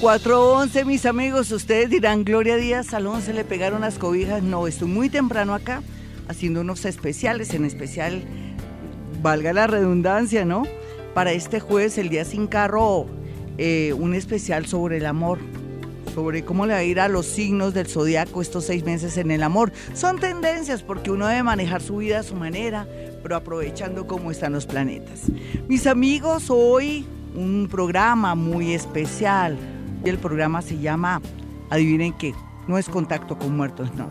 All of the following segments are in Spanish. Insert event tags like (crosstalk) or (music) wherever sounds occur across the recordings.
411, mis amigos, ustedes dirán, Gloria Díaz, al 11 le pegaron las cobijas. No, estoy muy temprano acá haciendo unos especiales, en especial, valga la redundancia, ¿no? Para este jueves, el día sin carro, eh, un especial sobre el amor, sobre cómo le va a ir a los signos del zodiaco estos seis meses en el amor. Son tendencias porque uno debe manejar su vida a su manera, pero aprovechando cómo están los planetas. Mis amigos, hoy un programa muy especial el programa se llama, adivinen qué, no es contacto con muertos, no.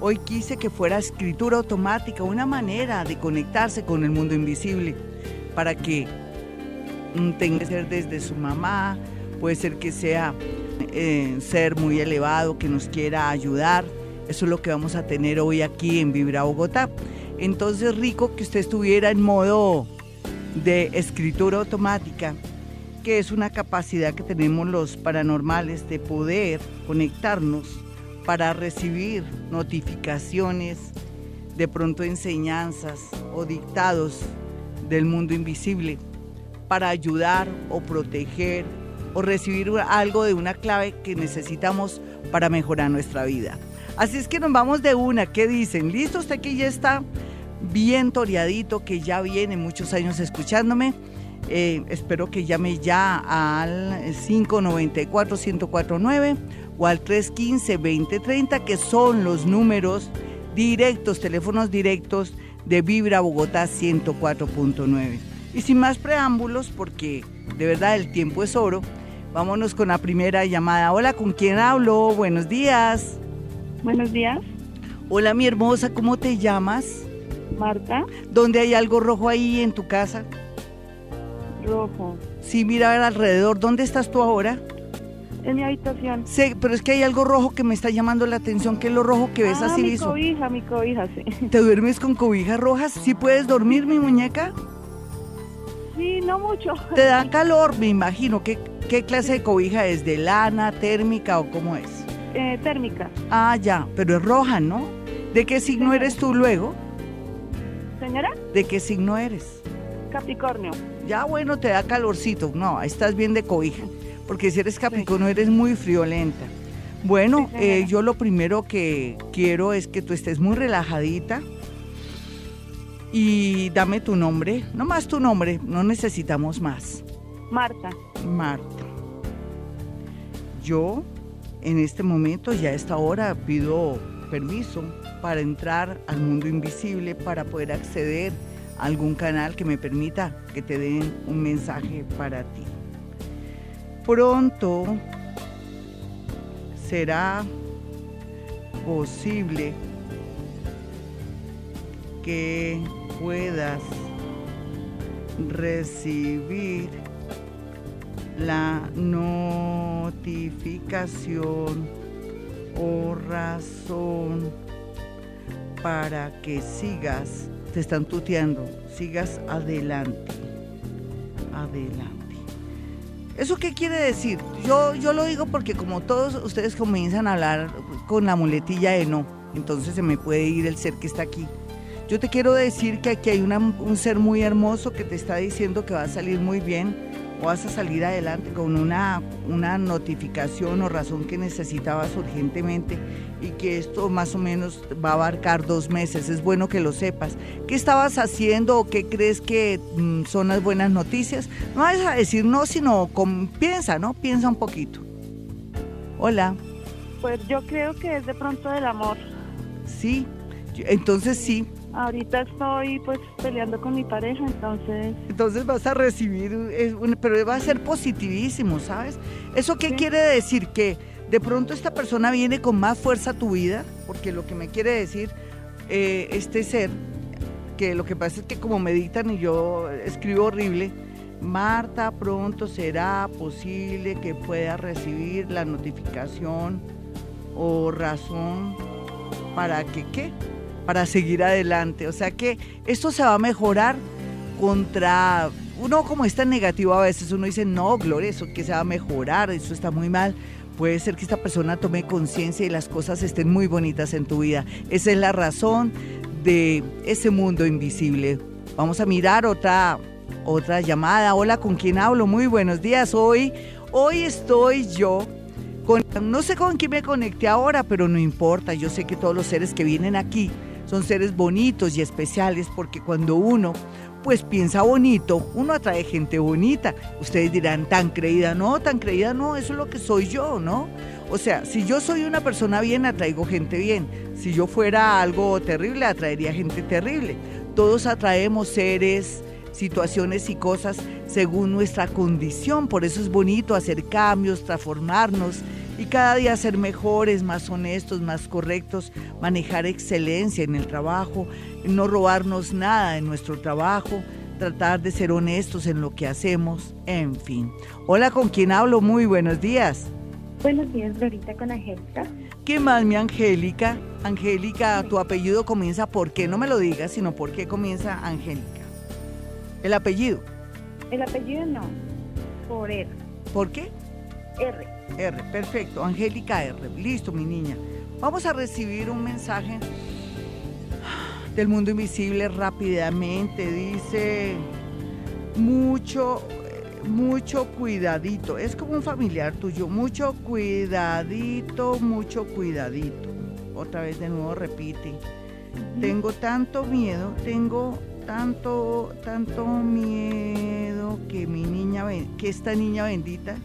Hoy quise que fuera escritura automática, una manera de conectarse con el mundo invisible, para que tenga que ser desde su mamá, puede ser que sea eh, ser muy elevado, que nos quiera ayudar. Eso es lo que vamos a tener hoy aquí en Vibra Bogotá. Entonces, rico que usted estuviera en modo de escritura automática que es una capacidad que tenemos los paranormales de poder conectarnos para recibir notificaciones, de pronto enseñanzas o dictados del mundo invisible, para ayudar o proteger o recibir algo de una clave que necesitamos para mejorar nuestra vida. Así es que nos vamos de una. ¿Qué dicen? ¿Listo? Usted que ya está bien toreadito, que ya viene muchos años escuchándome. Eh, espero que llame ya al 594-1049 o al 315-2030, que son los números directos, teléfonos directos de Vibra Bogotá 104.9. Y sin más preámbulos, porque de verdad el tiempo es oro, vámonos con la primera llamada. Hola, ¿con quién hablo? Buenos días. Buenos días. Hola, mi hermosa, ¿cómo te llamas? Marta. ¿Dónde hay algo rojo ahí en tu casa? Rojo. Sí, mira alrededor. ¿Dónde estás tú ahora? En mi habitación. Sí, pero es que hay algo rojo que me está llamando la atención. ¿Qué es lo rojo que ves ah, así? mi cobija, mi cobija, sí. (laughs) ¿Te duermes con cobijas rojas? ¿Sí puedes dormir, mi muñeca? Sí, no mucho. ¿Te da (laughs) calor, me imagino? ¿Qué, qué clase de cobija es? ¿De lana, térmica o cómo es? Eh, térmica. Ah, ya, pero es roja, ¿no? ¿De qué signo eres tú luego? ¿Señora? ¿De qué signo eres? Capricornio ya bueno, te da calorcito. No, estás bien de cobija. Porque si eres Capricornio eres muy friolenta. Bueno, eh, yo lo primero que quiero es que tú estés muy relajadita y dame tu nombre, no más tu nombre, no necesitamos más. Marta. Marta. Yo en este momento, ya a esta hora, pido permiso para entrar al mundo invisible, para poder acceder algún canal que me permita que te den un mensaje para ti. Pronto será posible que puedas recibir la notificación o razón para que sigas te están tuteando, sigas adelante, adelante. ¿Eso qué quiere decir? Yo, yo lo digo porque como todos ustedes comienzan a hablar con la muletilla de no, entonces se me puede ir el ser que está aquí. Yo te quiero decir que aquí hay un ser muy hermoso que te está diciendo que va a salir muy bien o vas a salir adelante con una, una notificación o razón que necesitabas urgentemente y que esto más o menos va a abarcar dos meses. Es bueno que lo sepas. ¿Qué estabas haciendo o qué crees que mm, son las buenas noticias? No vas a decir no, sino piensa, ¿no? Piensa un poquito. Hola. Pues yo creo que es de pronto del amor. Sí, entonces sí, Ahorita estoy pues peleando con mi pareja, entonces... Entonces vas a recibir, pero va a ser positivísimo, ¿sabes? ¿Eso qué quiere decir? Que de pronto esta persona viene con más fuerza a tu vida, porque lo que me quiere decir eh, este ser, que lo que pasa es que como me dictan y yo escribo horrible, Marta, pronto será posible que pueda recibir la notificación o razón para que qué para seguir adelante. O sea que esto se va a mejorar contra uno como está negativo a veces, uno dice, no, Gloria, eso que se va a mejorar, eso está muy mal. Puede ser que esta persona tome conciencia y las cosas estén muy bonitas en tu vida. Esa es la razón de ese mundo invisible. Vamos a mirar otra, otra llamada. Hola, ¿con quién hablo? Muy buenos días. Hoy, hoy estoy yo con, no sé con quién me conecté ahora, pero no importa. Yo sé que todos los seres que vienen aquí son seres bonitos y especiales porque cuando uno pues piensa bonito, uno atrae gente bonita. Ustedes dirán, tan creída, no, tan creída, no, eso es lo que soy yo, ¿no? O sea, si yo soy una persona bien, atraigo gente bien. Si yo fuera algo terrible, atraería gente terrible. Todos atraemos seres, situaciones y cosas según nuestra condición. Por eso es bonito hacer cambios, transformarnos y cada día ser mejores, más honestos, más correctos, manejar excelencia en el trabajo, no robarnos nada en nuestro trabajo, tratar de ser honestos en lo que hacemos, en fin. Hola, ¿con quién hablo? Muy buenos días. Buenos días, Florita, con Angélica. ¿Qué más, mi Angélica? Angélica, tu apellido comienza por qué, no me lo digas, sino por qué comienza Angélica. ¿El apellido? El apellido no, por R. ¿Por qué? R. R, perfecto. Angélica R. Listo, mi niña. Vamos a recibir un mensaje del mundo invisible rápidamente. Dice, mucho, mucho cuidadito. Es como un familiar tuyo. Mucho cuidadito, mucho cuidadito. Otra vez de nuevo repite. Tengo tanto miedo, tengo tanto, tanto miedo que mi niña, que esta niña bendita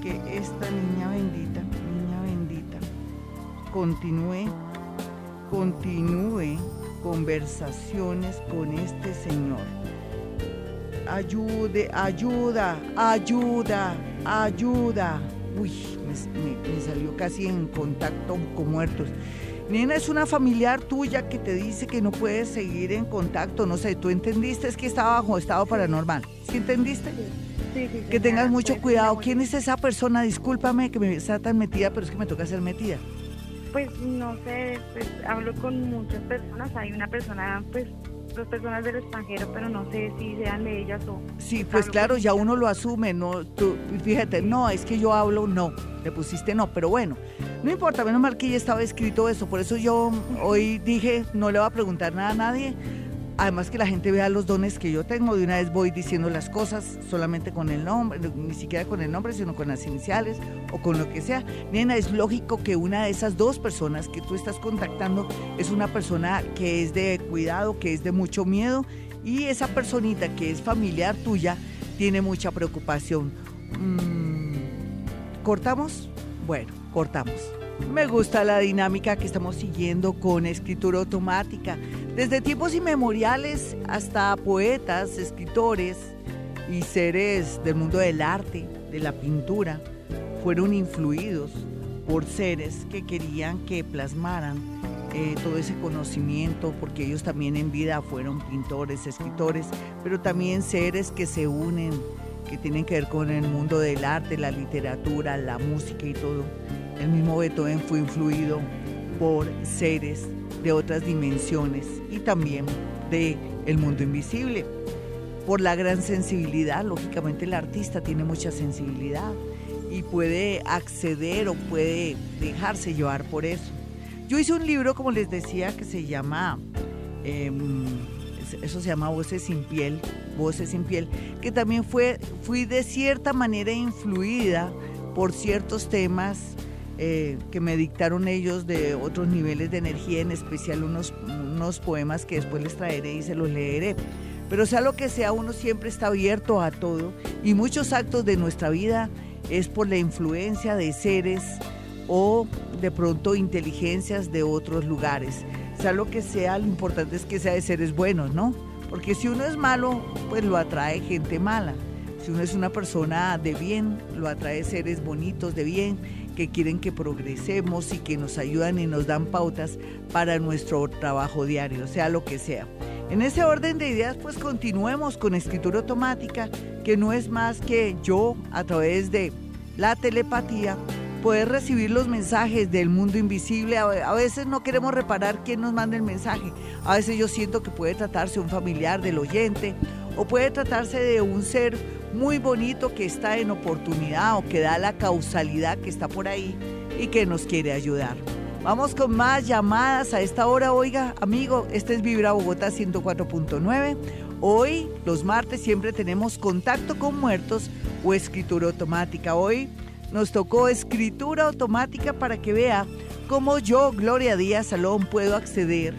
que esta niña bendita, niña bendita, continúe, continúe conversaciones con este Señor. Ayude, ayuda, ayuda, ayuda. Uy, me, salió casi en contacto con muertos. Nena es una familiar tuya que te dice que no puedes seguir en contacto. No sé, ¿tú entendiste? Es que estaba bajo estado paranormal. ¿Sí entendiste? Que tengas mucho cuidado. ¿Quién es esa persona? Discúlpame que me está tan metida, pero es que me toca ser metida. Pues no sé, pues hablo con muchas personas. Hay una persona, pues dos personas del extranjero, pero no sé si sean de ellas o... Sí, pues claro, ya uno lo asume, no, tú, fíjate, no, es que yo hablo, no, le pusiste no, pero bueno, no importa, menos mal que ya estaba escrito eso, por eso yo hoy dije, no le voy a preguntar nada a nadie, Además que la gente vea los dones que yo tengo, de una vez voy diciendo las cosas solamente con el nombre, ni siquiera con el nombre, sino con las iniciales o con lo que sea. Nena, es lógico que una de esas dos personas que tú estás contactando es una persona que es de cuidado, que es de mucho miedo y esa personita que es familiar tuya tiene mucha preocupación. Mm, ¿Cortamos? Bueno, cortamos. Me gusta la dinámica que estamos siguiendo con escritura automática. Desde tiempos inmemoriales hasta poetas, escritores y seres del mundo del arte, de la pintura, fueron influidos por seres que querían que plasmaran eh, todo ese conocimiento, porque ellos también en vida fueron pintores, escritores, pero también seres que se unen, que tienen que ver con el mundo del arte, la literatura, la música y todo. El mismo Beethoven fue influido por seres de otras dimensiones y también de el mundo invisible. Por la gran sensibilidad, lógicamente el artista tiene mucha sensibilidad y puede acceder o puede dejarse llevar por eso. Yo hice un libro, como les decía, que se llama, em, eso se llama Voces sin piel, Voces sin piel, que también fue, fui de cierta manera influida por ciertos temas eh, que me dictaron ellos de otros niveles de energía, en especial unos, unos poemas que después les traeré y se los leeré. Pero sea lo que sea, uno siempre está abierto a todo y muchos actos de nuestra vida es por la influencia de seres o de pronto inteligencias de otros lugares. Sea lo que sea, lo importante es que sea de seres buenos, ¿no? Porque si uno es malo, pues lo atrae gente mala. Si uno es una persona de bien, lo atrae seres bonitos de bien que quieren que progresemos y que nos ayudan y nos dan pautas para nuestro trabajo diario, sea lo que sea. En ese orden de ideas, pues continuemos con escritura automática, que no es más que yo, a través de la telepatía, poder recibir los mensajes del mundo invisible. A veces no queremos reparar quién nos manda el mensaje. A veces yo siento que puede tratarse un familiar del oyente o puede tratarse de un ser muy bonito que está en oportunidad o que da la causalidad que está por ahí y que nos quiere ayudar. Vamos con más llamadas a esta hora. Oiga, amigo, este es Vibra Bogotá 104.9. Hoy, los martes, siempre tenemos contacto con muertos o escritura automática. Hoy nos tocó escritura automática para que vea cómo yo, Gloria Díaz Salón, puedo acceder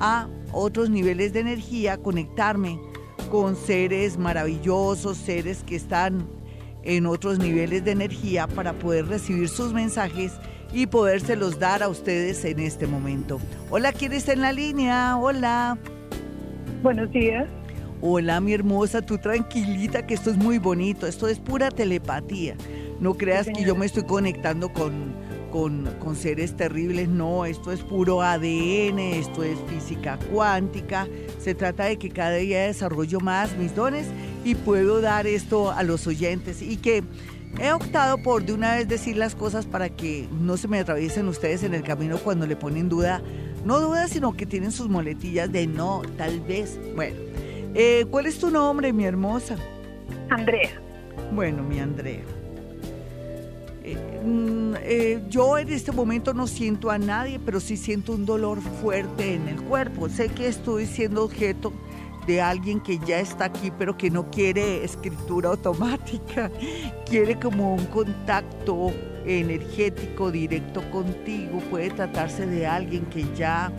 a otros niveles de energía, conectarme con seres maravillosos, seres que están en otros niveles de energía para poder recibir sus mensajes y podérselos dar a ustedes en este momento. Hola, ¿quién está en la línea? Hola. Buenos días. Hola, mi hermosa, tú tranquilita, que esto es muy bonito, esto es pura telepatía. No creas que yo me estoy conectando con, con, con, seres terribles, no, esto es puro ADN, esto es física cuántica, se trata de que cada día desarrollo más mis dones y puedo dar esto a los oyentes y que he optado por de una vez decir las cosas para que no se me atraviesen ustedes en el camino cuando le ponen duda, no duda, sino que tienen sus moletillas de no, tal vez, bueno. Eh, ¿Cuál es tu nombre, mi hermosa? Andrea. Bueno, mi Andrea. Eh, mm, eh, yo en este momento no siento a nadie, pero sí siento un dolor fuerte en el cuerpo. Sé que estoy siendo objeto de alguien que ya está aquí, pero que no quiere escritura automática, (laughs) quiere como un contacto energético directo contigo. Puede tratarse de alguien que ya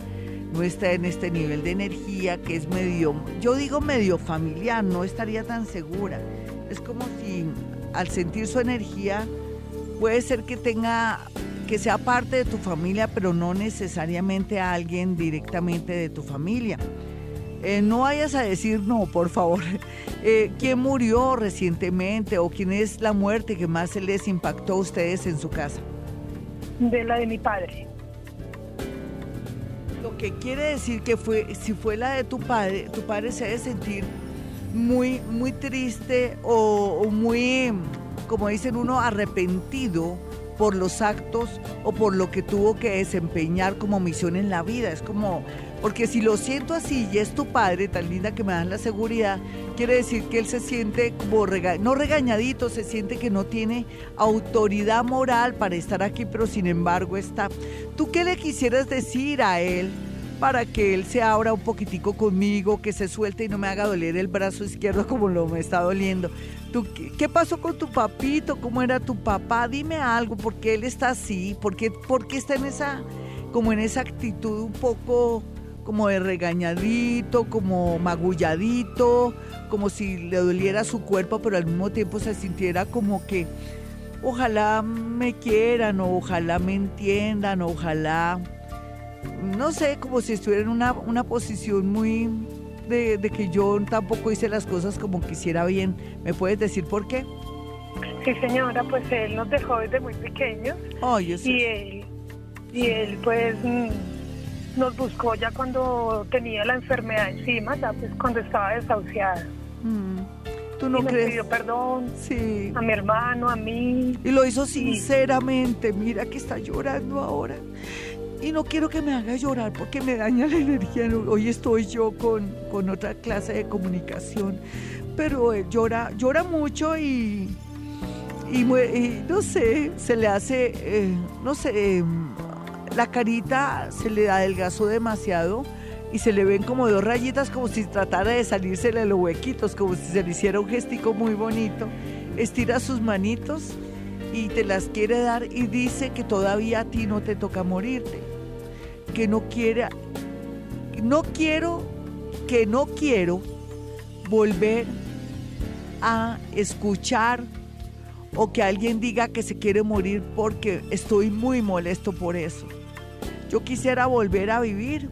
no está en este nivel de energía que es medio, yo digo medio familiar, no estaría tan segura. Es como si al sentir su energía puede ser que tenga que sea parte de tu familia, pero no necesariamente a alguien directamente de tu familia. Eh, no vayas a decir no, por favor. (laughs) Eh, ¿Quién murió recientemente o quién es la muerte que más se les impactó a ustedes en su casa? De la de mi padre que quiere decir que fue, si fue la de tu padre, tu padre se debe sentir muy, muy triste o, o muy, como dicen uno, arrepentido por los actos o por lo que tuvo que desempeñar como misión en la vida. Es como, porque si lo siento así y es tu padre, tan linda que me dan la seguridad, quiere decir que él se siente como, no regañadito, se siente que no tiene autoridad moral para estar aquí, pero sin embargo está. ¿Tú qué le quisieras decir a él? Para que él se abra un poquitico conmigo, que se suelte y no me haga doler el brazo izquierdo como lo me está doliendo. ¿Tú, qué, pasó con tu papito? ¿Cómo era tu papá? Dime algo, ¿por qué él está así? ¿Por qué, está en esa, como en esa actitud un poco como de regañadito, como magulladito, como si le doliera su cuerpo, pero al mismo tiempo se sintiera como que ojalá me quieran, ojalá me entiendan, ojalá no sé, como si estuviera en una, una posición muy de, que yo tampoco hice las cosas como quisiera bien. ¿Me puedes decir por qué? Sí, señora, pues él nos dejó desde muy pequeños. Oh, y él, y él pues mm, nos buscó ya cuando tenía la enfermedad encima, ya pues cuando estaba desahuciada. Mm. ¿Tú no y crees? pidió perdón sí. a mi hermano, a mí. Y lo hizo sinceramente. Mira que está llorando ahora y no quiero que me haga llorar porque me daña la energía. Hoy estoy yo con, con otra clase de comunicación, pero él llora, llora mucho y, no sé, se le hace, eh, no sé, em, la carita se le adelgazó demasiado y se le ven como dos rayitas como si tratara de salirse de los huequitos, como si se le hiciera un gestico muy bonito. Estira sus manitos y te las quiere dar y dice que todavía a ti no te toca morirte, que no quiere, no quiero, que no quiero volver a escuchar o que alguien diga que se quiere morir porque estoy muy molesto por eso. Yo quisiera volver a vivir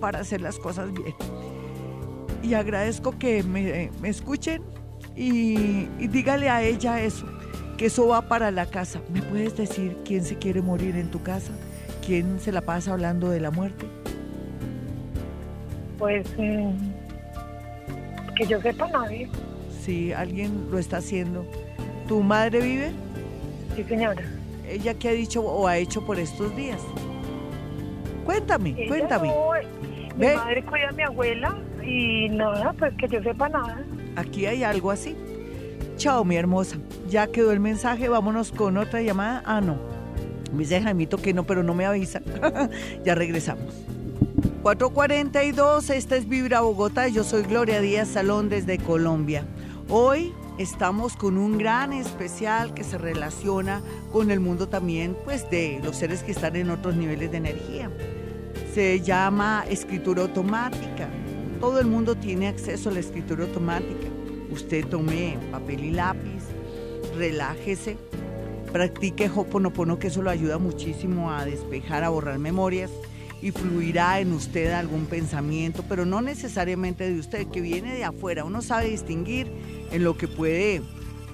para hacer las cosas bien. Y agradezco que me, escuchen y, y dígale a ella eso que eso va para la casa. ¿Me puedes decir quién se quiere morir en tu casa? ¿Quién se la pasa hablando de la muerte? Pues mm, que yo sepa nadie. Sí, alguien lo está haciendo. ¿Tu madre vive? Sí, señora. ¿Ella qué ha dicho o ha hecho por estos días? Cuéntame, cuéntame. mi madre cuida a mi abuela y nada, pues que yo sepa nada. Aquí hay algo así. Chao, mi hermosa. Ya quedó el mensaje, vámonos con otra llamada. Ah, no. Me dice Jaimito que no, pero no me avisa. (laughs) ya regresamos. 442, esta es Vibra Bogotá, yo soy Gloria Díaz Salón desde Colombia. Hoy estamos con un gran especial que se relaciona con el mundo también, pues de los seres que están en otros niveles de energía. Se llama escritura automática. Todo el mundo tiene acceso a la escritura automática. Usted tome papel y lápiz, relájese, practique Hoponopono, que eso lo ayuda muchísimo a despejar, a borrar memorias y fluirá en usted algún pensamiento, pero no necesariamente de usted, que viene de afuera. Uno sabe distinguir en lo que puede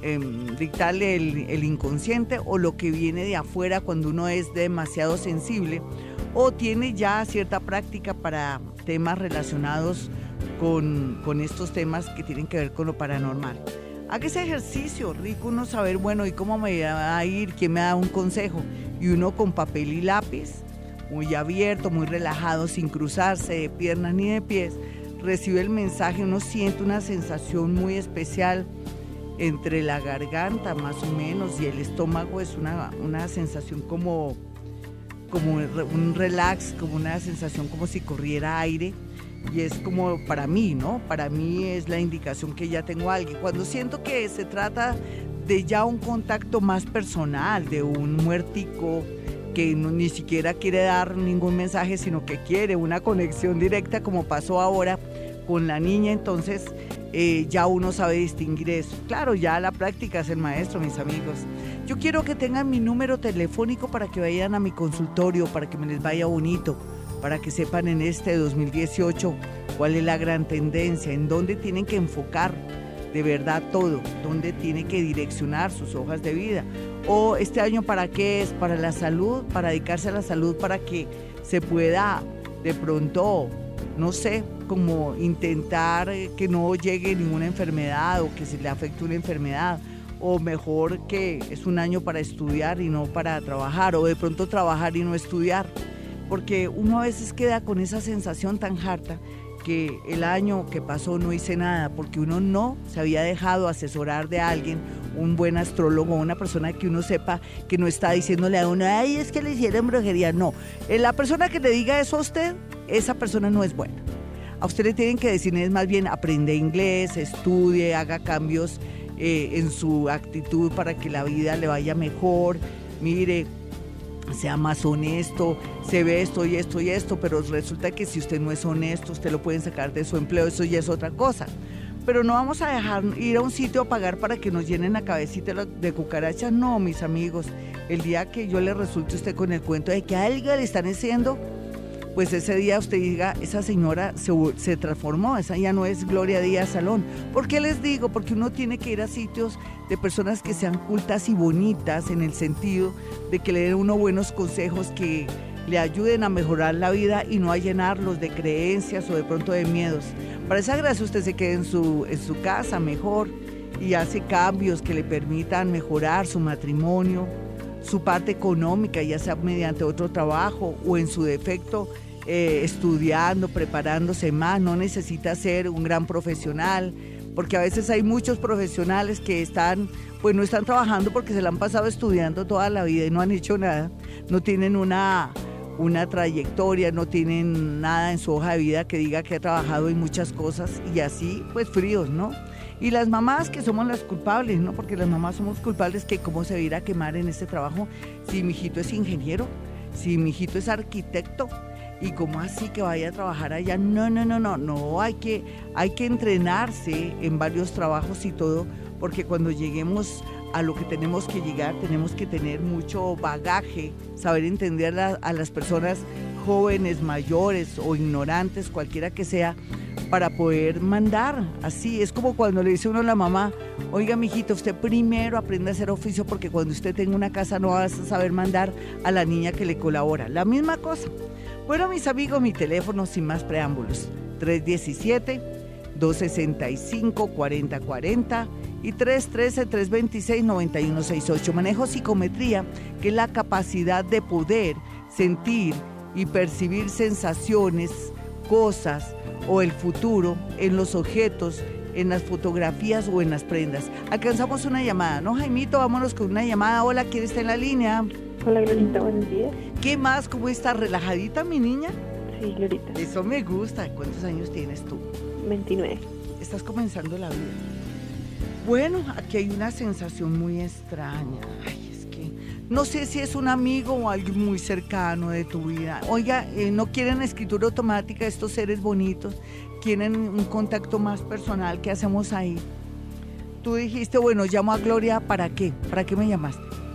em, dictarle el, inconsciente o lo que viene de afuera cuando uno es demasiado sensible o tiene ya cierta práctica para temas relacionados con, con estos temas que tienen que ver con lo paranormal. Haga ese ejercicio, rico uno saber, bueno, ¿y cómo me va a ir? ¿Quién me da un consejo? Y uno con papel y lápiz muy abierto, muy relajado, sin cruzarse de piernas ni de pies, recibe el mensaje, uno siente una sensación muy especial entre la garganta más o menos y el estómago es una, una sensación como, como un relax, como una sensación como si corriera aire y es como para mí, ¿no? Para mí es la indicación que ya tengo alguien. Cuando siento que se trata de ya un contacto más personal, de un muertico, que ni siquiera quiere dar ningún mensaje, sino que quiere una conexión directa como pasó ahora con la niña, entonces eh, ya uno sabe distinguir eso. Claro, ya la práctica es el maestro, mis amigos. Yo quiero que tengan mi número telefónico para que vayan a mi consultorio, para que me les vaya bonito, para que sepan en este 2018 cuál es la gran tendencia, en dónde tienen que enfocar de verdad todo, dónde tiene que direccionar sus hojas de vida. O este año para qué es, para la salud, para dedicarse a la salud, para que se pueda de pronto, no sé, como intentar que no llegue ninguna enfermedad o que se le afecte una enfermedad. O mejor que es un año para estudiar y no para trabajar, o de pronto trabajar y no estudiar. Porque uno a veces queda con esa sensación tan harta que el año que pasó no hice nada porque uno no se había dejado asesorar de alguien, un buen astrólogo, una persona que uno sepa que no está diciéndole a uno, ay, es que le hicieron brujería. No, eh, la persona que le diga eso a usted, esa persona no es buena. A usted le tienen que decir, es más bien aprende inglés, estudie, haga cambios eh, en su actitud para que la vida le vaya mejor. Mire, sea más honesto, se ve esto y esto y esto, pero resulta que si usted no es honesto, usted lo pueden sacar de su empleo, eso ya es otra cosa. Pero no vamos a dejar ir a un sitio a pagar para que nos llenen la cabecita de cucarachas, no, mis amigos. El día que yo le resulte usted con el cuento de que algo le están haciendo, pues ese día usted diga, esa señora se, transformó, esa ya no es Gloria Díaz Salón. ¿Por qué les digo? Porque uno tiene que ir a sitios de personas que sean cultas y bonitas en el sentido de que le den unos buenos consejos que le ayuden a mejorar la vida y no a llenarlos de creencias o de pronto de miedos. Para esa gracia usted se quede en su, en su casa mejor y hace cambios que le permitan mejorar su matrimonio, su parte económica, ya sea mediante otro trabajo o en su defecto eh, estudiando, preparándose más, no necesita ser un gran profesional, porque a veces hay muchos profesionales que están, pues no están trabajando porque se la han pasado estudiando toda la vida y no han hecho nada, no tienen una, una trayectoria, no tienen nada en su hoja de vida que diga que ha trabajado en muchas cosas y así, pues fríos, ¿no? Y las mamás que somos las culpables, ¿no? Porque las mamás somos culpables que cómo se va quemar en este trabajo si mi hijito es ingeniero, si mi hijito es arquitecto, y cómo así que vaya a trabajar allá. No, no, no, no, no, hay que, hay que entrenarse en varios trabajos y todo, porque cuando lleguemos a lo que tenemos que llegar, tenemos que tener mucho bagaje, saber entender a, las personas jóvenes, mayores o ignorantes, cualquiera que sea, para poder mandar. Así es como cuando le dice uno a la mamá, oiga, mijito, usted primero aprende a hacer oficio porque cuando usted tenga una casa no vas a saber mandar a la niña que le colabora. La misma cosa. Bueno, mis amigos, mi teléfono sin más preámbulos, 317-265-4040 y 313-326-9168. Manejo psicometría, que es la capacidad de poder sentir y percibir sensaciones, cosas o el futuro en los objetos, en las fotografías o en las prendas. Alcanzamos una llamada, ¿no, Jaimito? Vámonos con una llamada. Hola, ¿quién está en la línea? Hola, Glorita, buenos días. ¿Qué más? ¿Cómo está? ¿Relajadita, mi niña? Sí, Glorita. Eso me gusta. ¿Cuántos años tienes tú? 29. Estás comenzando la vida. Bueno, aquí hay una sensación muy extraña. Ay, es que no sé si es un amigo o alguien muy cercano de tu vida. Oiga, eh, no quieren escritura automática estos seres bonitos, quieren un contacto más personal. ¿Qué hacemos ahí? Tú dijiste, bueno, llamo a Gloria, ¿para qué? ¿Para qué me llamaste?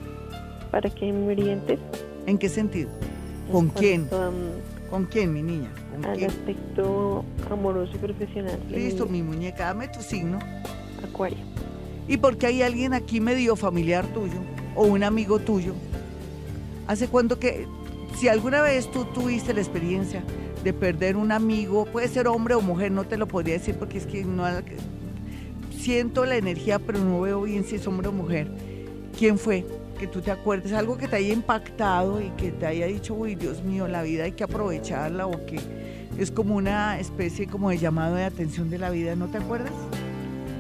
Para que me orientes. ¿En qué sentido? ¿Con en quién? a, ¿Con quién, mi niña? ¿Con al quién? aspecto amoroso y profesional. Listo, mi mi muñeca, dame tu signo. Acuario. Y porque hay alguien aquí medio familiar tuyo o un amigo tuyo. ¿Hace cuánto que, si alguna vez tú tuviste la experiencia de perder un amigo, puede ser hombre o mujer, no te lo podría decir porque es que no siento la energía, pero no veo bien si es hombre o mujer. ¿Quién fue? Que tú te acuerdes, algo que te haya impactado y que te haya dicho, uy, Dios mío, la vida hay que aprovecharla o que es como una especie como de llamado de atención de la vida, ¿no te acuerdas?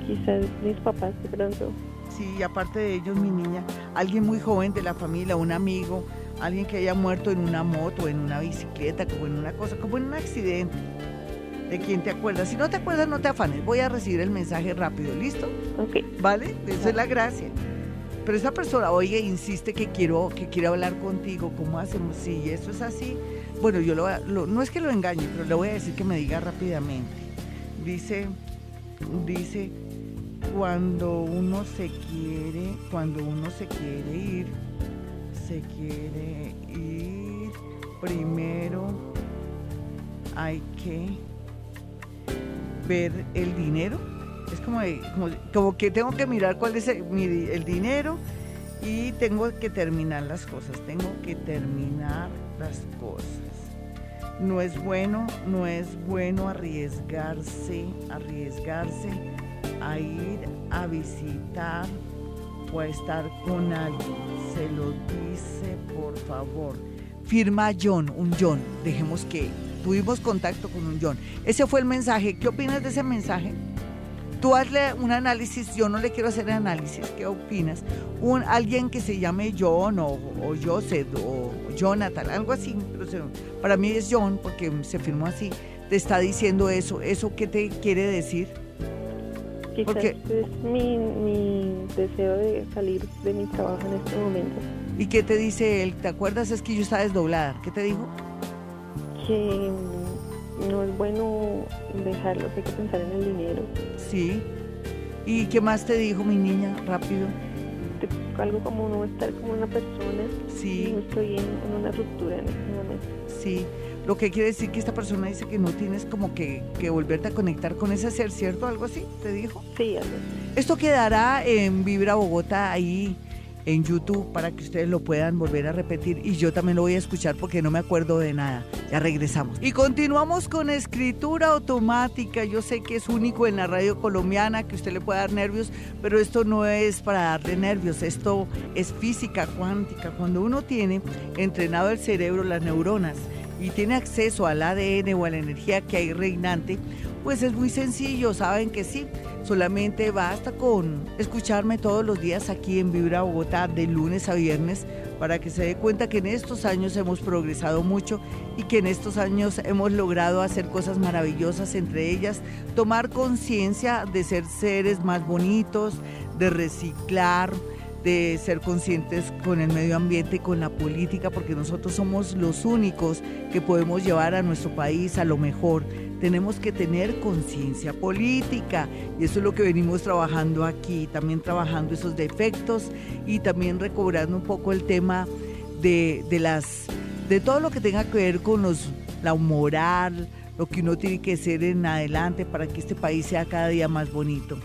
Quizás mis papás de pronto. Sí, y aparte de ellos, mi niña, alguien muy joven de la familia, un amigo, alguien que haya muerto en una moto, en una bicicleta, como en una cosa, como en un accidente. ¿De quién te acuerdas? Si no te acuerdas, no te afanes. Voy a recibir el mensaje rápido, ¿listo? Ok. ¿Vale? Esa es la gracia. Pero esa persona, oye, insiste que quiero, que quiere hablar contigo. ¿Cómo hacemos? Si eso es así, bueno, yo lo, lo- no es que lo engañe, pero le voy a decir que me diga rápidamente. Dice, dice, cuando uno se quiere, cuando uno se quiere ir, se quiere ir, primero hay que ver el dinero. Es como, como, que tengo que mirar cuál es el, el dinero y tengo que terminar las cosas. Tengo que terminar las cosas. No es bueno, no es bueno arriesgarse, arriesgarse a ir a visitar o a estar con alguien. Se lo dice, por favor. Firma John, un John. Dejemos que tuvimos contacto con un John. Ese fue el mensaje. ¿Qué opinas de ese mensaje? Tú hazle un análisis, yo no le quiero hacer análisis, ¿qué opinas? Un, alguien que se llame John o, o Joseph o Jonathan, algo así, pero se- para mí es John porque se firmó así, te está diciendo eso, ¿eso qué te quiere decir? Quizás Porque- es mi, mi deseo de salir de mi trabajo en este momento. ¿Y qué te dice él? ¿Te acuerdas? Es que yo estaba desdoblada, ¿qué te dijo? Que no es bueno dejarlo, hay que pensar en el dinero. Sí. ¿Y qué más te dijo mi niña? Rápido. Algo como no estar como una persona. Sí. No estoy en, en una ruptura en este momento. Sí, lo que quiere decir que esta persona dice que no tienes como que, que volverte a conectar con ese ser, ¿cierto? Algo así, te dijo. Sí, algo así. Esto quedará en Vibra Bogotá ahí en YouTube para que ustedes lo puedan volver a repetir y yo también lo voy a escuchar porque no me acuerdo de nada. Ya regresamos. Y continuamos con escritura automática. Yo sé que es único en la radio colombiana que usted le puede dar nervios, pero esto no es para darle nervios, esto es física cuántica. Cuando uno tiene entrenado el cerebro, las neuronas, y tiene acceso al ADN o a la energía que hay reinante, pues es muy sencillo, saben que sí. Solamente basta con escucharme todos los días aquí en Vibra Bogotá de lunes a viernes para que se dé cuenta que en estos años hemos progresado mucho y que en estos años hemos logrado hacer cosas maravillosas, entre ellas tomar conciencia de ser seres más bonitos, de reciclar, de ser conscientes con el medio ambiente con la política, porque nosotros somos los únicos que podemos llevar a nuestro país a lo mejor. Tenemos que tener conciencia política y eso es lo que venimos trabajando aquí, también trabajando esos defectos y también recobrando un poco el tema de, de las de todo lo que tenga que ver con los la moral, lo que uno tiene que ser en adelante para que este país sea cada día más bonito.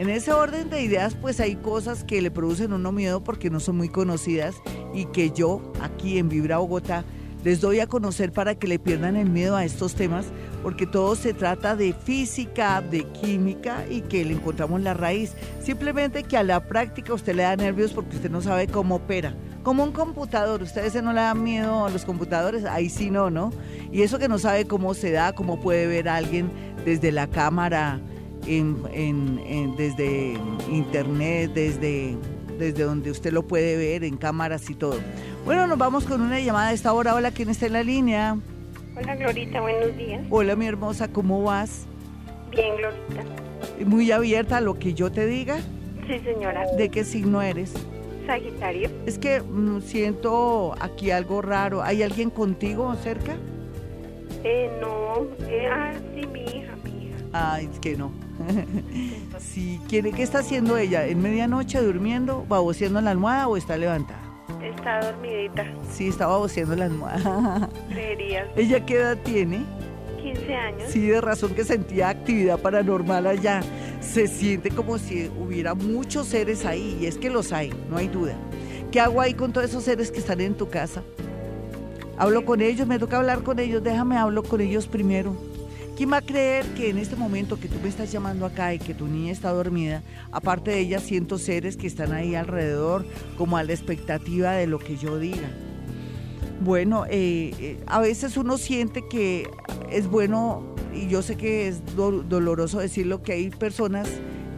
En ese orden de ideas, pues hay cosas que le producen uno miedo porque no son muy conocidas y que yo aquí en Vibra Bogotá les doy a conocer para que le pierdan el miedo a estos temas, porque todo se trata de física, de química y que le encontramos la raíz. Simplemente que a la práctica usted le da nervios porque usted no sabe cómo opera. Como un computador, ¿ustedes no le dan miedo a los computadores? Ahí sí no, ¿no? Y eso que no sabe cómo se da, cómo puede ver alguien desde la cámara, en, en- en- desde internet, desde, desde donde usted lo puede ver, en cámaras y todo. Bueno, nos vamos con una llamada a esta hora. Hola, ¿quién está en la línea? Hola Glorita, buenos días. Hola mi hermosa, ¿cómo vas? Bien, Glorita. Muy abierta a lo que yo te diga. Sí, señora. ¿De qué signo eres? Sagitario. Es que mm, siento aquí algo raro. ¿Hay alguien contigo cerca? Eh, no. Eh, ah, sí, mi hija, mi hija. Ay, es que no. (laughs) sí, ¿quiere, ¿qué está haciendo ella? ¿En medianoche durmiendo, baboseando en la almohada o está levantada? Está dormidita. Sí, está baboseando en la almohada. (laughs) ¿Ella qué edad tiene? 15 años. Sí, de razón que sentía actividad paranormal allá. Se siente como si hubiera muchos seres ahí, y es que los hay, no hay duda. ¿Qué hago ahí con todos esos seres que están en tu casa? Hablo con ellos, me toca hablar con ellos, déjame hablo con ellos primero. ¿Quién va a creer que en este momento que tú me estás llamando acá y que tu niña está dormida, aparte de ella, siento seres que están ahí alrededor, como a la expectativa de lo que yo diga? Bueno, eh, eh, a veces uno siente que es bueno, y yo sé que es doloroso decirlo, que hay personas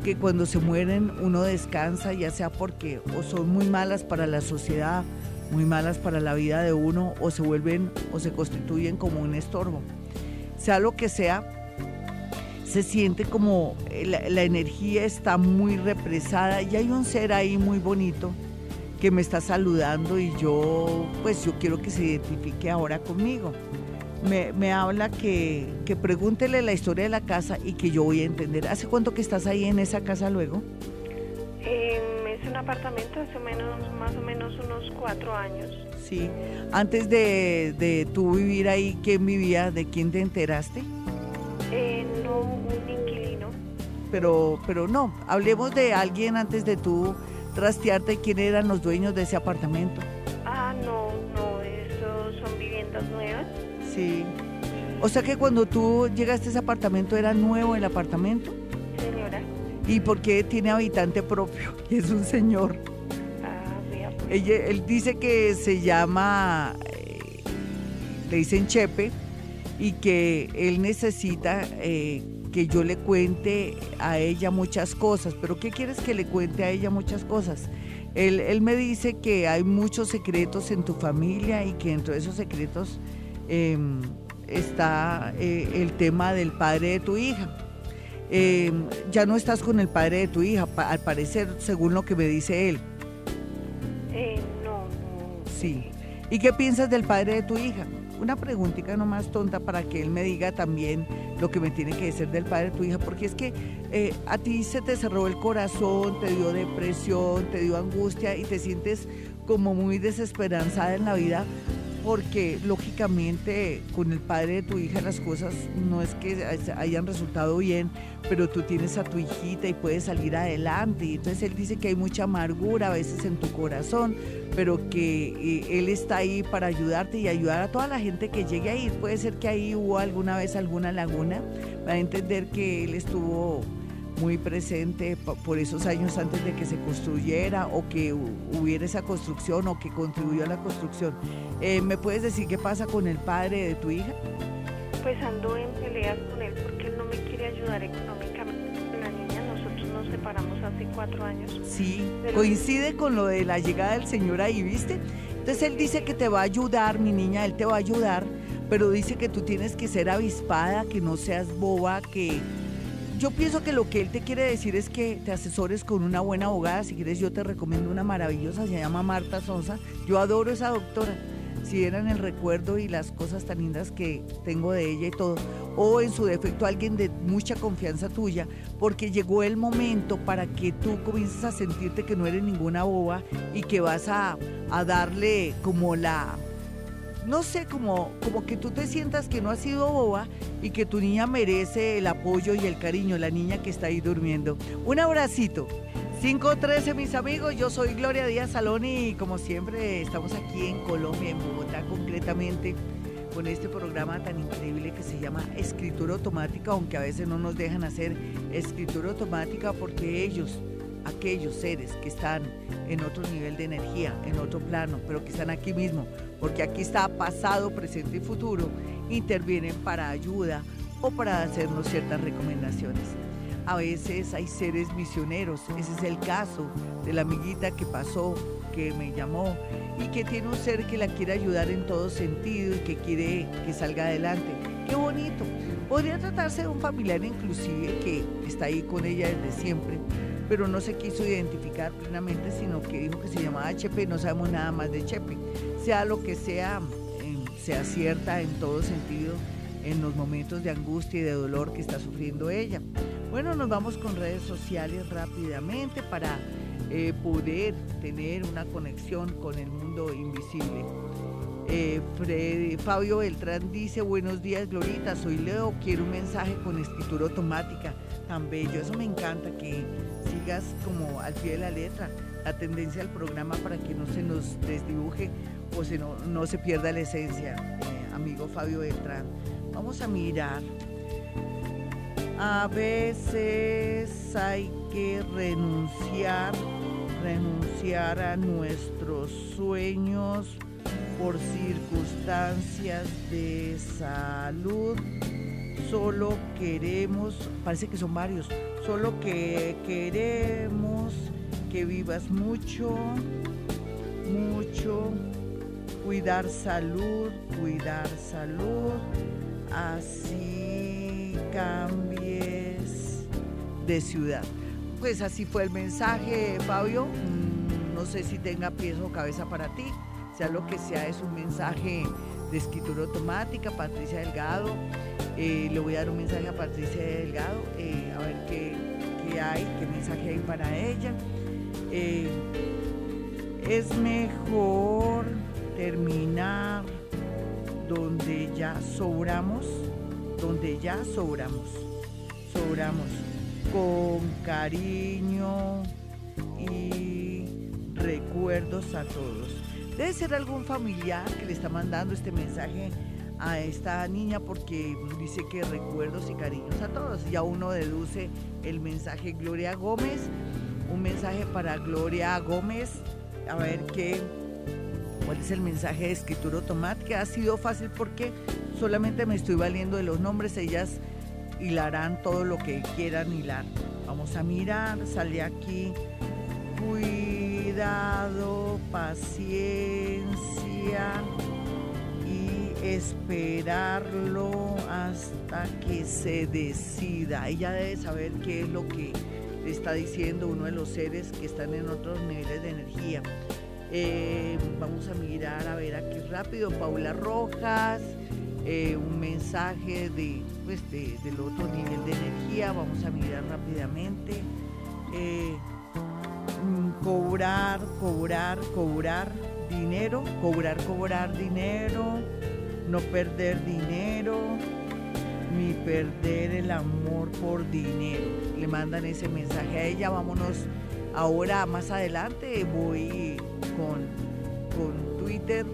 que cuando se mueren uno descansa, ya sea porque o son muy malas para la sociedad, muy malas para la vida de uno, o se vuelven o se constituyen como un estorbo sea lo que sea, se siente como eh, la, energía está muy represada y hay un ser ahí muy bonito que me está saludando y yo, pues yo quiero que se identifique ahora conmigo. Me, habla que, que, pregúntele la historia de la casa y que yo voy a entender. ¿Hace cuánto que estás ahí en esa casa luego? Es un apartamento hace menos, más o menos unos cuatro años. Sí. Antes de, de tú vivir ahí, ¿quién vivía? ¿De quién te enteraste? Eh, no, un inquilino. Pero, pero no, hablemos de alguien antes de tú trastearte, ¿quién eran los dueños de ese apartamento? Ah, no, no, esos son viviendas nuevas. Sí. O sea que cuando tú llegaste a ese apartamento, ¿era nuevo el apartamento? ¿Y por qué tiene habitante propio? (laughs) Es un señor. Él dice que se llama, eh, le dicen Chepe, y que él necesita eh, que yo le cuente a ella muchas cosas. ¿Pero qué quieres que le cuente a ella muchas cosas? Él, él me dice que hay muchos secretos en tu familia y que dentro de esos secretos em, está eh, el tema del padre de tu hija. Em, ya no estás con el padre de tu hija, al parecer, según lo que me dice él. Eh, no, Sí. ¿Y qué piensas del padre de tu hija? Una preguntita nomás tonta para que él me diga también lo que me tiene que decir del padre de tu hija, porque es que eh, a ti se te cerró el corazón, te dio depresión, te dio angustia y te sientes como muy desesperanzada en la vida porque lógicamente con el padre de tu hija las cosas no es que hayan resultado bien, pero tú tienes a tu hijita y puedes salir adelante. Y entonces él dice que hay mucha amargura a veces en tu corazón, pero que eh, él está ahí para ayudarte y ayudar a toda la gente que llegue ahí. Puede ser que ahí hubo alguna vez alguna laguna, para entender que él estuvo muy presente por esos años antes de que se construyera o que hubiera esa construcción o que contribuyó a la construcción. Eh, ¿Me puedes decir qué pasa con el padre de tu hija? Pues ando en peleas con él porque él no me quiere ayudar económicamente con la niña. Nosotros nos separamos hace cuatro años. Sí, coincide con lo de la llegada del señor ahí, ¿viste? Entonces él dice que te va a ayudar, mi niña, él te va a ayudar, pero dice que tú tienes que ser avispada, que no seas boba, que yo pienso que lo que él te quiere decir es que te asesores con una buena abogada. Si quieres, yo te recomiendo una maravillosa, se llama Marta Sosa. Yo adoro esa doctora. Si eran el recuerdo y las cosas tan lindas que tengo de ella y todo. O en su defecto, alguien de mucha confianza tuya, porque llegó el momento para que tú comiences a sentirte que no eres ninguna boba y que vas a, a darle como la no sé, como, como que tú te sientas que no has sido boba y que tu niña merece el apoyo y el cariño, la niña que está ahí durmiendo. Un abracito. 513 mis amigos, yo soy Gloria Díaz Salón y como siempre estamos aquí en Colombia, en Bogotá concretamente, con este programa tan increíble que se llama Escritura Automática, aunque a veces no nos dejan hacer escritura automática porque ellos aquellos seres que están en otro nivel de energía, en otro plano, pero que están aquí mismo, porque aquí está pasado, presente y futuro, intervienen para ayuda o para hacernos ciertas recomendaciones. A veces hay seres misioneros, ese es el caso de la amiguita que pasó que me llamó y que tiene un ser que la quiere ayudar en todo sentido y que quiere que salga adelante. Qué bonito. Podría tratarse de un familiar inclusive que está ahí con ella desde siempre, pero no se quiso identificar plenamente, sino que dijo que se llamaba Chepe y no sabemos nada más de Chepe. Sea lo que sea, se acierta en todo sentido en los momentos de angustia y de dolor que está sufriendo ella. Bueno, nos vamos con redes sociales rápidamente para eh, poder tener una conexión con el mundo invisible. Eh, Fabio Beltrán dice, buenos días Glorita, soy Leo, quiero un mensaje con escritura automática, tan bello, eso me encanta, que sigas como al pie de la letra, la tendencia del programa para que no se nos desdibuje o se no, no se pierda la esencia, eh, amigo Fabio Beltrán. Vamos a mirar. A veces hay que renunciar, renunciar a nuestros sueños por circunstancias de salud. Solo queremos, parece que son varios, solo que queremos que vivas mucho, mucho, cuidar salud, cuidar salud, así cambies de ciudad. Pues así fue el mensaje, Fabio. Mm, no sé si tenga pies o cabeza para ti sea lo que sea, es un mensaje de escritura automática, Patricia Delgado. Eh, le voy a dar un mensaje a Patricia Delgado, eh, a ver qué, hay, qué mensaje hay para ella. Eh, es mejor terminar donde ya sobramos, donde ya sobramos, sobramos con cariño y recuerdos a todos. Debe ser algún familiar que le está mandando este mensaje a esta niña porque dice que recuerdos y cariños a todos. Ya uno deduce el mensaje Gloria Gómez, un mensaje para Gloria Gómez, a ver qué, cuál es el mensaje de escritura automática. Ha sido fácil porque solamente me estoy valiendo de los nombres, ellas hilarán todo lo que quieran hilar. Vamos a mirar, sale aquí cuidado, paciencia esperarlo hasta que se decida. Ella debe saber qué es lo que le está diciendo uno de los seres que están en otros niveles de energía. Eh, vamos a mirar, a ver aquí rápido, Paula Rojas, eh, un mensaje de, pues, del otro nivel de energía, vamos a mirar rápidamente. Eh, Mm, cobrar, cobrar, cobrar dinero, cobrar, cobrar dinero, no perder dinero, ni perder el amor por dinero. Le mandan ese mensaje a ella, vámonos ahora más adelante, voy con, con Twitter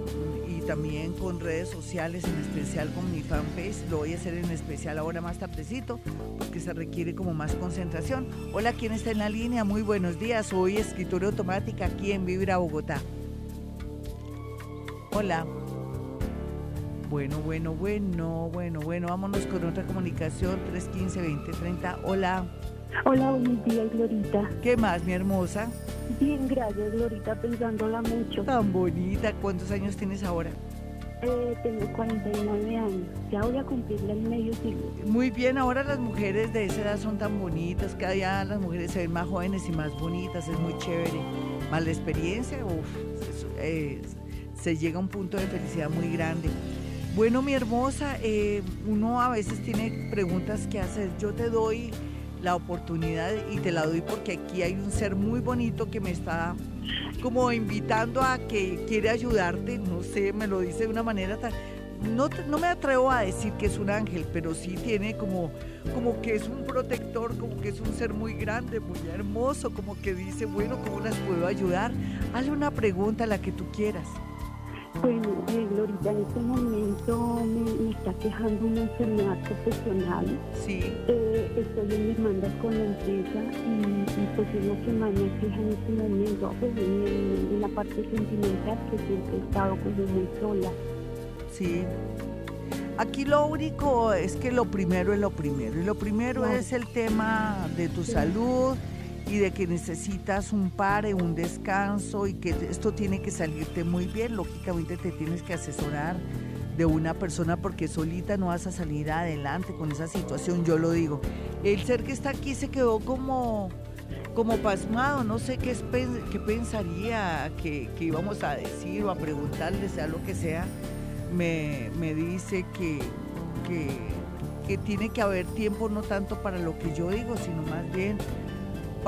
también con redes sociales, en especial con mi fanpage. Lo voy a hacer en especial ahora más tardecito porque se requiere como más concentración. Hola, ¿quién está en la línea? Muy buenos días. Soy escritora automática aquí en Vibra, Bogotá. Hola. Bueno, bueno, bueno, bueno, bueno. Vámonos con otra comunicación. 315-2030. Hola. Hola, buenos días, Glorita. ¿Qué más, mi hermosa? Bien, gracias, Glorita, pensándola mucho. Tan bonita. ¿Cuántos años tienes ahora? Eh, tengo 49 años. Ya voy a cumplirle el medio siglo. Muy bien, ahora las mujeres de esa edad son tan bonitas. Cada día las mujeres se ven más jóvenes y más bonitas. Es muy chévere. Más la experiencia, uff, se llega a un punto de felicidad muy grande. Bueno, mi hermosa, eh, uno a veces tiene preguntas que hacer. Yo te doy la oportunidad y te la doy porque aquí hay un ser muy bonito que me está como invitando a que quiere ayudarte, no sé, me lo dice de una manera tan... No, no me atrevo a decir que es un ángel, pero sí tiene como, como que es un protector, como que es un ser muy grande, muy hermoso, como que dice, bueno, ¿cómo las puedo ayudar? Hazle una pregunta, la que tú quieras. Bueno, eh, Glorita, en este momento me, está quejando una enfermedad profesional. Sí. Eh, estoy en mis mandas con la empresa y, pues es lo que más me queja en este momento, pues en, la parte sentimental que siempre he estado como muy sola. Sí. Aquí lo único es que lo primero es lo primero. Y lo primero es el tema de tu salud y de que necesitas un pare, un descanso y que esto tiene que salirte muy bien. Lógicamente te tienes que asesorar de una persona porque solita no vas a salir adelante con esa situación, yo lo digo. El ser que está aquí se quedó como como pasmado, no sé qué, es, qué pensaría que, íbamos a decir o a preguntarle, sea lo que sea, me, dice que, que, que tiene que haber tiempo no tanto para lo que yo digo, sino más bien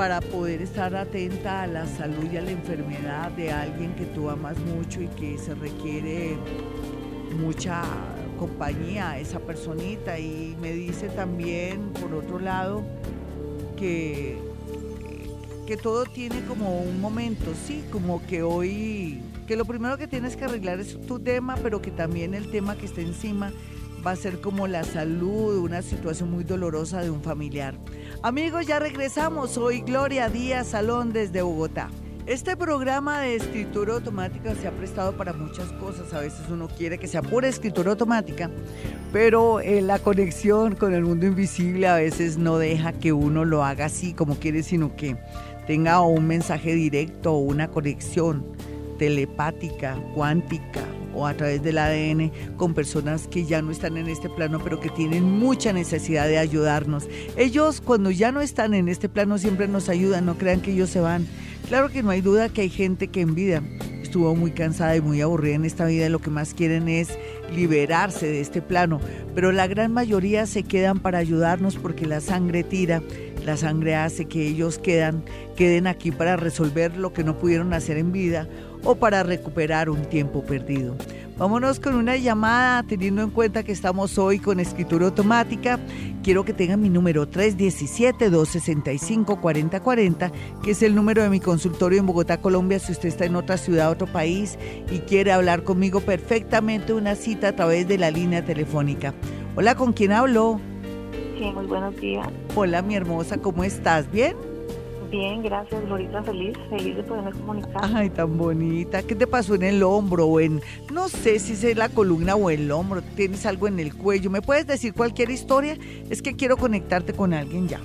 para poder estar atenta a la salud y a la enfermedad de alguien que tú amas mucho y que se requiere mucha compañía a esa personita. Y me dice también, por otro lado, que, que todo tiene como un momento, sí, como que hoy, que lo primero que tienes que arreglar es tu tema, pero que también el tema que está encima va a ser como la salud, una situación muy dolorosa de un familiar. Amigos, ya regresamos. Hoy Gloria Díaz Salón desde Bogotá. Este programa de escritura automática se ha prestado para muchas cosas. A veces uno quiere que sea pura escritura automática, pero eh, la conexión con el mundo invisible a veces no deja que uno lo haga así como quiere, sino que tenga un mensaje directo o una conexión telepática, cuántica, o a través del ADN con personas que ya no están en este plano, pero que tienen mucha necesidad de ayudarnos. Ellos cuando ya no están en este plano siempre nos ayudan, no crean que ellos se van. Claro que no hay duda que hay gente que en vida estuvo muy cansada y muy aburrida en esta vida y lo que más quieren es liberarse de este plano, pero la gran mayoría se quedan para ayudarnos porque la sangre tira, la sangre hace que ellos quedan, queden aquí para resolver lo que no pudieron hacer en vida o para recuperar un tiempo perdido. Vámonos con una llamada, teniendo en cuenta que estamos hoy con escritura automática. Quiero que tengan mi número 317-265-4040, que es el número de mi consultorio en Bogotá, Colombia. Si usted está en otra ciudad, otro país y quiere hablar conmigo perfectamente, una cita a través de la línea telefónica. Hola, ¿con quién hablo? Sí, muy buenos días. Hola, mi hermosa, ¿cómo estás? ¿Bien? Bien, gracias, Glorita, feliz, feliz de poderme comunicar. Ay, tan bonita. ¿Qué te pasó en el hombro o en, no sé si es la columna o el hombro? ¿Tienes algo en el cuello? ¿Me puedes decir cualquier historia? Es que quiero conectarte con alguien ya.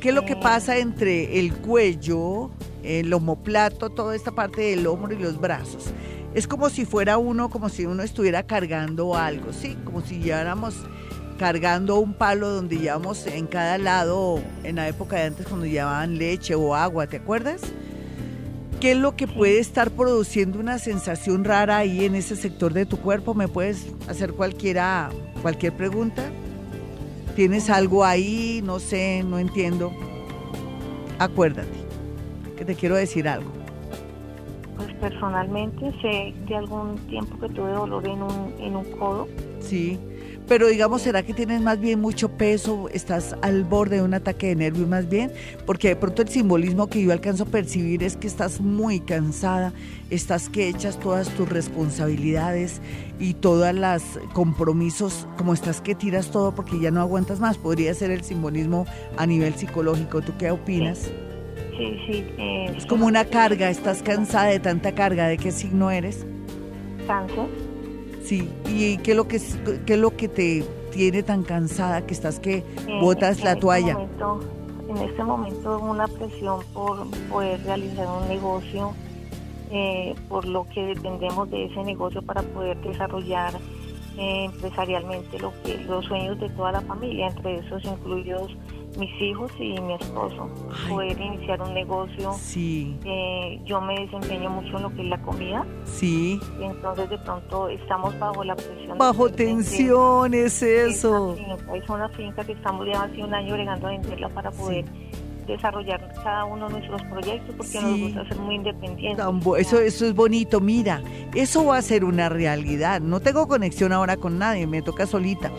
¿Qué es lo que eh. pasa entre el cuello, el homoplato, toda esta parte del hombro y los brazos? Es como si fuera uno, como si uno estuviera cargando algo, ¿sí? Como si lleváramos cargando un palo donde llevamos en cada lado, en la época de antes cuando llevaban leche o agua, ¿te acuerdas? ¿Qué es lo que puede estar produciendo una sensación rara ahí en ese sector de tu cuerpo? ¿Me puedes hacer cualquiera, cualquier pregunta? ¿Tienes algo ahí? No sé, no entiendo. Acuérdate, que te quiero decir algo. Pues personalmente sé de algún tiempo que tuve dolor en un, en un codo. Sí. Pero digamos, ¿será que tienes más bien mucho peso? ¿Estás al borde de un ataque de nervios más bien? Porque de pronto el simbolismo que yo alcanzo a percibir es que estás muy cansada, estás que echas todas tus responsabilidades y todas las compromisos, como estás que tiras todo porque ya no aguantas más. Podría ser el simbolismo a nivel psicológico. ¿Tú qué opinas? Sí, sí. Eh, es como una carga, estás cansada de tanta carga. ¿De qué signo eres? Cáncer. Sí, ¿y qué es lo que, qué es lo que te tiene tan cansada que estás que botas la este toalla? en este momento una presión por poder realizar un negocio, eh, por lo que dependemos de ese negocio para poder desarrollar eh, empresarialmente lo que los sueños de toda la familia, entre esos incluidos mis hijos y mi esposo. Poder iniciar un negocio. Sí. Eh, yo me desempeño mucho en lo que es la comida. Sí. Y entonces de pronto estamos bajo la presión. Bajo tensión, es eso. Es una finca que estamos ya hace un año bregando a venderla para poder... desarrollar cada uno de nuestros proyectos porque nos gusta ser muy independientes. Eso, eso es bonito, mira, eso va a ser una realidad. No tengo conexión ahora con nadie, me toca solita.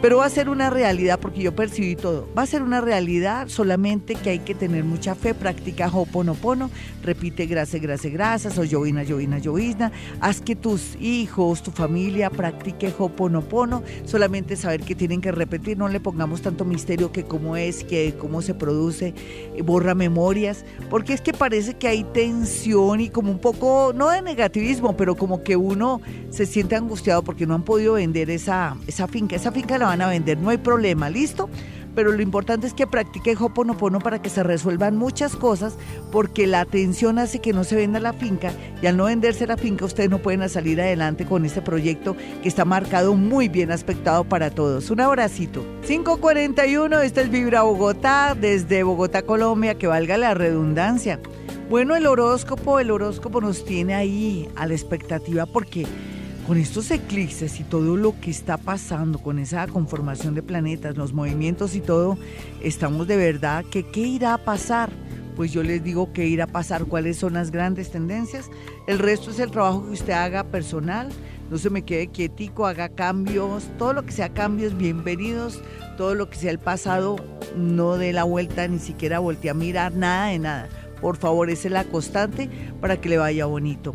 Pero va a ser una realidad porque yo percibí todo. Va a ser una realidad solamente que hay que tener mucha fe, practica hoponopono, repite gracias, gracias, gracias, o llovina, llovina, llovina. Haz que tus hijos, tu familia practique hoponopono, solamente saber que tienen que repetir, no le pongamos tanto misterio que cómo es, que cómo se produce, eh, borra memorias, porque es que parece que hay tensión y como un poco, no de negativismo, pero como que uno se siente angustiado porque no han podido vender esa, esa finca. Esa finca la van a vender, no hay problema, ¿listo? pero lo importante es que practique Hoponopono para que se resuelvan muchas cosas, porque la atención hace que no se venda la finca y al no venderse la finca ustedes no pueden salir adelante con este proyecto que está marcado muy bien aspectado para todos. Un abracito. 541, este es Vibra Bogotá, desde Bogotá, Colombia, que valga la redundancia. Bueno, el horóscopo, el horóscopo nos tiene ahí a la expectativa porque con estos eclipses y todo lo que está pasando con esa conformación de planetas, los movimientos y todo, estamos de verdad que qué irá a pasar. Pues yo les digo qué irá a pasar, cuáles son las grandes tendencias. El resto es el trabajo que usted haga personal. No se me quede quietico, haga cambios. Todo lo que sea cambios, bienvenidos. Todo lo que sea el pasado, no dé la vuelta, ni siquiera voltee a mirar, nada de nada. Por favor, esa es la constante para que le vaya bonito.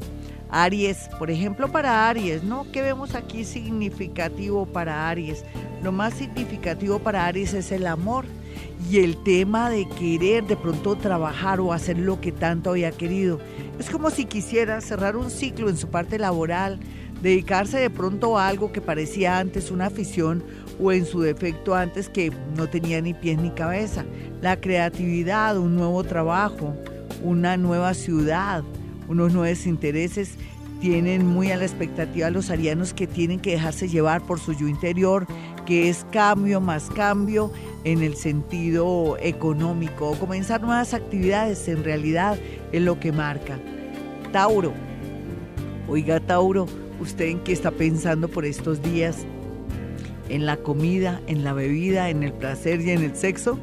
Aries, por ejemplo, para Aries, ¿no? ¿Qué vemos aquí significativo para Aries? Lo más significativo para Aries es el amor y el tema de querer de pronto trabajar o hacer lo que tanto había querido. Es como si quisiera cerrar un ciclo en su parte laboral, dedicarse de pronto a algo que parecía antes una afición o en su defecto antes que no tenía ni pies ni cabeza. La creatividad, un nuevo trabajo, una nueva ciudad, unos nuevos intereses tienen muy a la expectativa los arianos que tienen que dejarse llevar por su yo interior, que es cambio más cambio en el sentido económico, comenzar nuevas actividades en realidad es lo que marca. Tauro, oiga Tauro, ¿usted en qué está pensando por estos días? ¿En la comida, en la bebida, en el placer y en el sexo?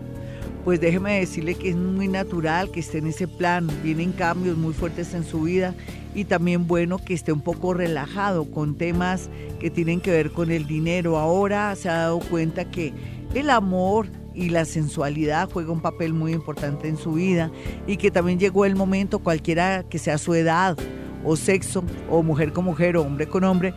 Pues déjeme decirle que es muy natural que esté en ese plan. Vienen cambios muy fuertes en su vida y también bueno que esté un poco relajado con temas que tienen que ver con el dinero. Ahora se ha dado cuenta que el amor y la sensualidad juega un papel muy importante en su vida y que también llegó el momento, cualquiera que sea su edad o sexo, o mujer con mujer o hombre con hombre,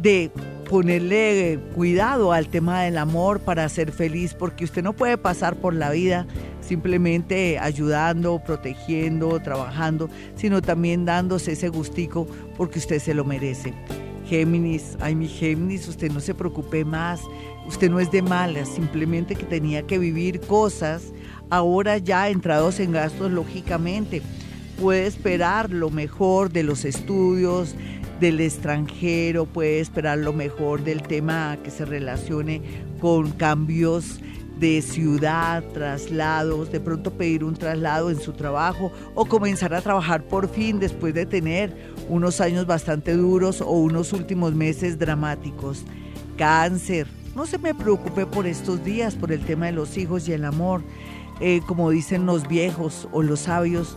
de ponerle cuidado al tema del amor para ser feliz, porque usted no puede pasar por la vida simplemente ayudando, protegiendo, trabajando, sino también dándose ese gustico porque usted se lo merece. Géminis, ay mi Géminis, usted no se preocupe más, usted no es de malas, simplemente que tenía que vivir cosas, ahora ya entrados en gastos lógicamente, puede esperar lo mejor de los estudios, del extranjero, puede esperar lo mejor del tema que se relacione con cambios de ciudad, traslados, de pronto pedir un traslado en su trabajo o comenzar a trabajar por fin después de tener unos años bastante duros o unos últimos meses dramáticos. Cáncer, no se me preocupe por estos días, por el tema de los hijos y el amor. Eh, como dicen los viejos o los sabios,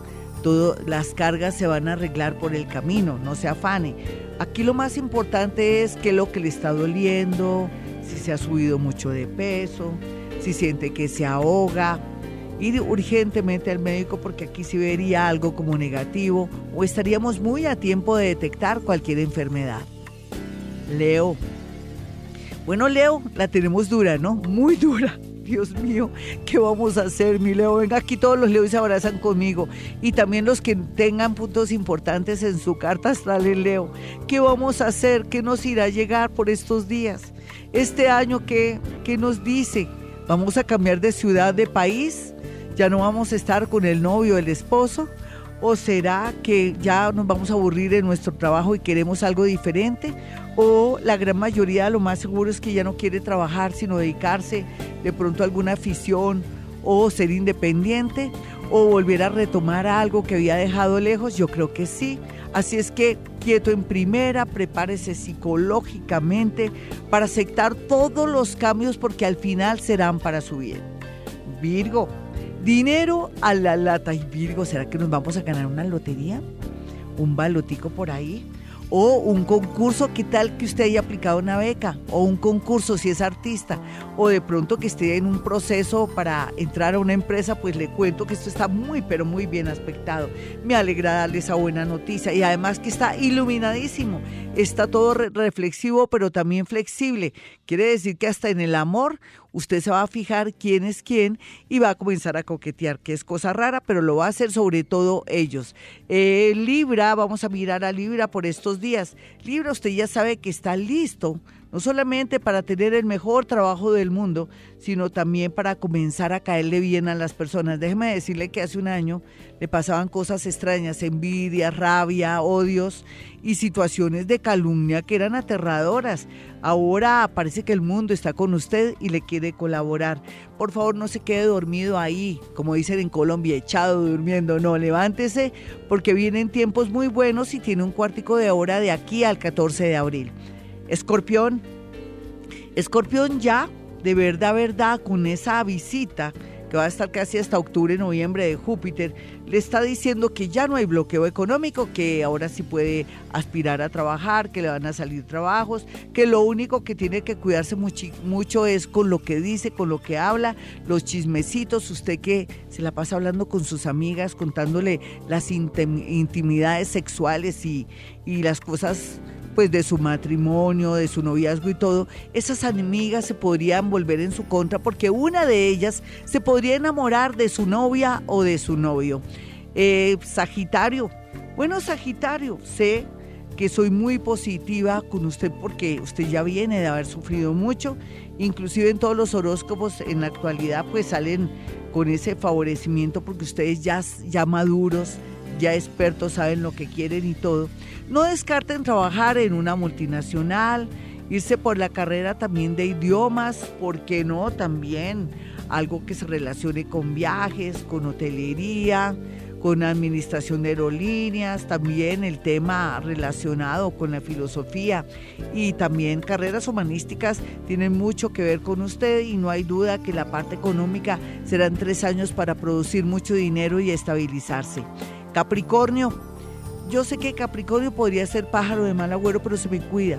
las cargas se van a arreglar por el camino, no se afane. Aquí lo más importante es qué es lo que le está doliendo, si se ha subido mucho de peso, si siente que se ahoga. Ir urgentemente al médico porque aquí se vería algo como negativo o estaríamos muy a tiempo de detectar cualquier enfermedad. Leo. Bueno, Leo, la tenemos dura, ¿no? Muy dura. Dios mío, ¿qué vamos a hacer, mi Leo? Venga, aquí todos los Leos se abrazan conmigo. Y también los que tengan puntos importantes en su carta astral, Leo. ¿Qué vamos a hacer? ¿Qué nos irá a llegar por estos días? Este año, ¿qué, qué nos dice? ¿Vamos a cambiar de ciudad, de país? ¿Ya no vamos a estar con el novio, el esposo? ¿O será que ya nos vamos a aburrir en nuestro trabajo y queremos algo diferente? o la gran mayoría lo más seguro es que ya no quiere trabajar, sino dedicarse de pronto alguna afición o ser independiente o volver a retomar algo que había dejado lejos, yo creo que sí. Así es que quieto en primera, prepárese psicológicamente para aceptar todos los cambios porque al final serán para su bien. Virgo, dinero a la lata. Y Virgo, ¿será que nos vamos a ganar una lotería? ¿Un balotico por ahí? O un concurso, ¿qué tal que usted haya aplicado una beca? O un concurso si es artista, o de pronto que esté en un proceso para entrar a una empresa, pues le cuento que esto está muy, pero muy bien aspectado. Me alegra darle esa buena noticia y además que está iluminadísimo, está todo reflexivo, pero también flexible. Quiere decir que hasta en el amor usted se va a fijar quién es quién y va a comenzar a coquetear, que es cosa rara, pero lo va a hacer sobre todo ellos. Eh, Libra, vamos a mirar a Libra por estos días. Libra, usted ya sabe que está listo no solamente para tener el mejor trabajo del mundo, sino también para comenzar a caerle bien a las personas. Déjeme decirle que hace un año le pasaban cosas extrañas, envidia, rabia, odios y situaciones de calumnia que eran aterradoras. Ahora parece que el mundo está con usted y le quiere colaborar. Por favor, no se quede dormido ahí, como dicen en Colombia, echado durmiendo. No, levántese porque vienen tiempos muy buenos y tiene un cuartico de hora de aquí al 14 de abril. Escorpión, Escorpión ya, de verdad, verdad, con esa visita que va a estar casi hasta octubre, noviembre de Júpiter, le está diciendo que ya no hay bloqueo económico, que ahora sí puede aspirar a trabajar, que le van a salir trabajos, que lo único que tiene que cuidarse mucho, mucho es con lo que dice, con lo que habla, los chismecitos, usted que se la pasa hablando con sus amigas, contándole las intimidades sexuales y, y las cosas pues de su matrimonio, de su noviazgo y todo, esas amigas se podrían volver en su contra porque una de ellas se podría enamorar de su novia o de su novio. Eh, Sagitario, bueno Sagitario, sé que soy muy positiva con usted porque usted ya viene de haber sufrido mucho, inclusive en todos los horóscopos en la actualidad pues salen con ese favorecimiento porque ustedes ya, ya maduros, ya expertos saben lo que quieren y todo. No descarten trabajar en una multinacional, irse por la carrera también de idiomas, ¿por qué no? También algo que se relacione con viajes, con hotelería, con administración de aerolíneas, también el tema relacionado con la filosofía y también carreras humanísticas tienen mucho que ver con usted y no hay duda que la parte económica serán tres años para producir mucho dinero y estabilizarse. Capricornio, yo sé que Capricornio podría ser pájaro de mal agüero, pero se me cuida.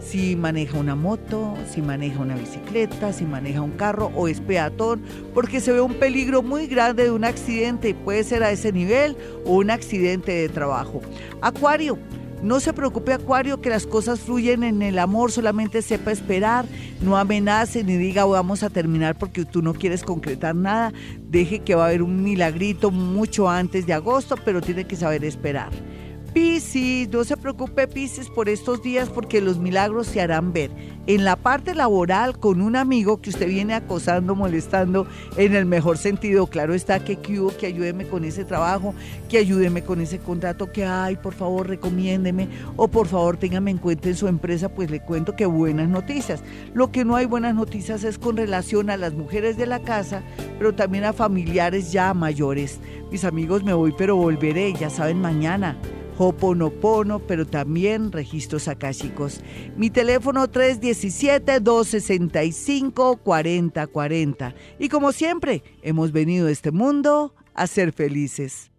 Si maneja una moto, si maneja una bicicleta, si maneja un carro o es peatón, porque se ve un peligro muy grande de un accidente, puede ser a ese nivel o un accidente de trabajo. Acuario, no se preocupe Acuario que las cosas fluyen en el amor, solamente sepa esperar, no amenace ni diga vamos a terminar porque tú no quieres concretar nada, deje que va a haber un milagrito mucho antes de agosto, pero tiene que saber esperar. Piscis, no se preocupe Piscis por estos días porque los milagros se harán ver. En la parte laboral con un amigo que usted viene acosando, molestando en el mejor sentido, claro está que que ayúdeme con ese trabajo, que ayúdeme con ese contrato, que ay, por favor recomiéndeme o por favor téngame en cuenta en su empresa, pues le cuento que buenas noticias. Lo que no hay buenas noticias es con relación a las mujeres de la casa, pero también a familiares ya mayores. Mis amigos, me voy, pero volveré, ya saben, mañana Hoponopono, pero también registros akáshicos. Mi teléfono 317-265-4040. Y como siempre, hemos venido a este mundo a ser felices.